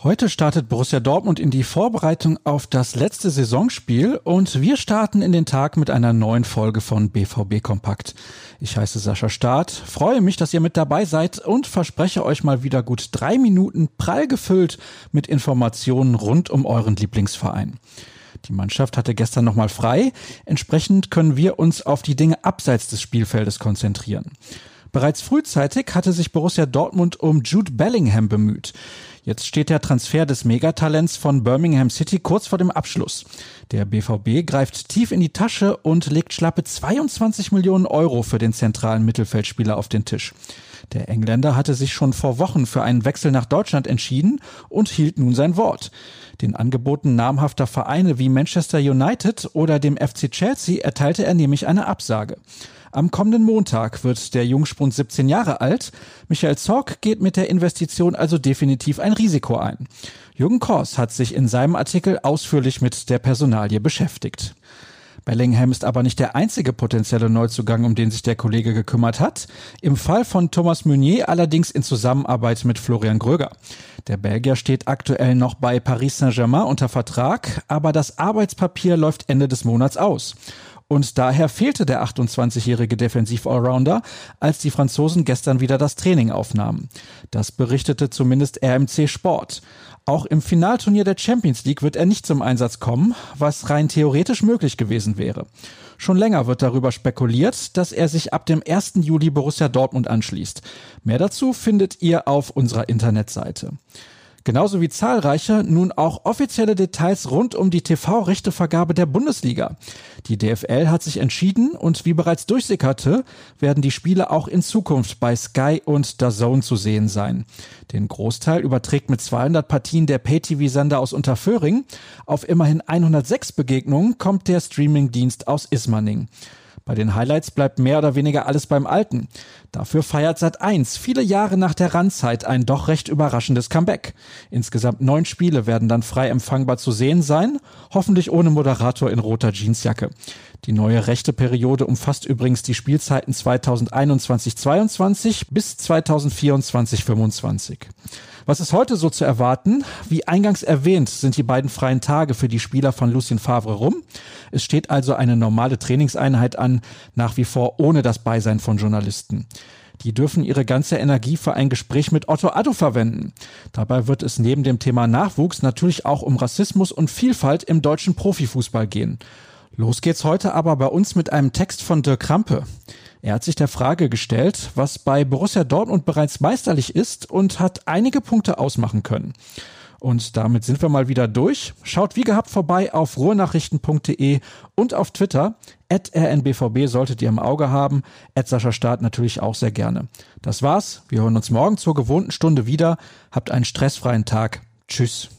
Heute startet Borussia Dortmund in die Vorbereitung auf das letzte Saisonspiel und wir starten in den Tag mit einer neuen Folge von BVB Kompakt. Ich heiße Sascha Staat, freue mich, dass ihr mit dabei seid und verspreche euch mal wieder gut drei Minuten prall gefüllt mit Informationen rund um euren Lieblingsverein. Die Mannschaft hatte gestern nochmal frei, entsprechend können wir uns auf die Dinge abseits des Spielfeldes konzentrieren. Bereits frühzeitig hatte sich Borussia Dortmund um Jude Bellingham bemüht. Jetzt steht der Transfer des Megatalents von Birmingham City kurz vor dem Abschluss. Der BVB greift tief in die Tasche und legt schlappe 22 Millionen Euro für den zentralen Mittelfeldspieler auf den Tisch. Der Engländer hatte sich schon vor Wochen für einen Wechsel nach Deutschland entschieden und hielt nun sein Wort. Den Angeboten namhafter Vereine wie Manchester United oder dem FC Chelsea erteilte er nämlich eine Absage. Am kommenden Montag wird der Jungspund 17 Jahre alt. Michael Zorc geht mit der Investition also definitiv ein Risiko ein. Jürgen Kors hat sich in seinem Artikel ausführlich mit der Personalie beschäftigt. Bellingham ist aber nicht der einzige potenzielle Neuzugang, um den sich der Kollege gekümmert hat. Im Fall von Thomas Meunier allerdings in Zusammenarbeit mit Florian Gröger. Der Belgier steht aktuell noch bei Paris Saint-Germain unter Vertrag, aber das Arbeitspapier läuft Ende des Monats aus. Und daher fehlte der 28-jährige Defensiv-Allrounder, als die Franzosen gestern wieder das Training aufnahmen. Das berichtete zumindest RMC Sport. Auch im Finalturnier der Champions League wird er nicht zum Einsatz kommen, was rein theoretisch möglich gewesen wäre. Schon länger wird darüber spekuliert, dass er sich ab dem 1. Juli Borussia Dortmund anschließt. Mehr dazu findet ihr auf unserer Internetseite. Genauso wie zahlreiche nun auch offizielle Details rund um die TV-Rechtevergabe der Bundesliga. Die DFL hat sich entschieden und wie bereits durchsickerte, werden die Spiele auch in Zukunft bei Sky und DAZN zu sehen sein. Den Großteil überträgt mit 200 Partien der Pay-TV-Sender aus Unterföhring. Auf immerhin 106 Begegnungen kommt der Streaming-Dienst aus Ismaning. Bei den Highlights bleibt mehr oder weniger alles beim Alten. Dafür feiert Sat1 viele Jahre nach der Randzeit ein doch recht überraschendes Comeback. Insgesamt neun Spiele werden dann frei empfangbar zu sehen sein, hoffentlich ohne Moderator in roter Jeansjacke. Die neue rechte Periode umfasst übrigens die Spielzeiten 2021-22 bis 2024-25. Was ist heute so zu erwarten? Wie eingangs erwähnt, sind die beiden freien Tage für die Spieler von Lucien Favre rum. Es steht also eine normale Trainingseinheit an, nach wie vor ohne das Beisein von Journalisten. Die dürfen ihre ganze Energie für ein Gespräch mit Otto Addo verwenden. Dabei wird es neben dem Thema Nachwuchs natürlich auch um Rassismus und Vielfalt im deutschen Profifußball gehen. Los geht's heute aber bei uns mit einem Text von Dirk Krampe. Er hat sich der Frage gestellt, was bei Borussia Dortmund bereits meisterlich ist und hat einige Punkte ausmachen können. Und damit sind wir mal wieder durch. Schaut wie gehabt vorbei auf ruhrnachrichten.de und auf Twitter. At rnbvb solltet ihr im Auge haben. At Sascha Staat natürlich auch sehr gerne. Das war's. Wir hören uns morgen zur gewohnten Stunde wieder. Habt einen stressfreien Tag. Tschüss.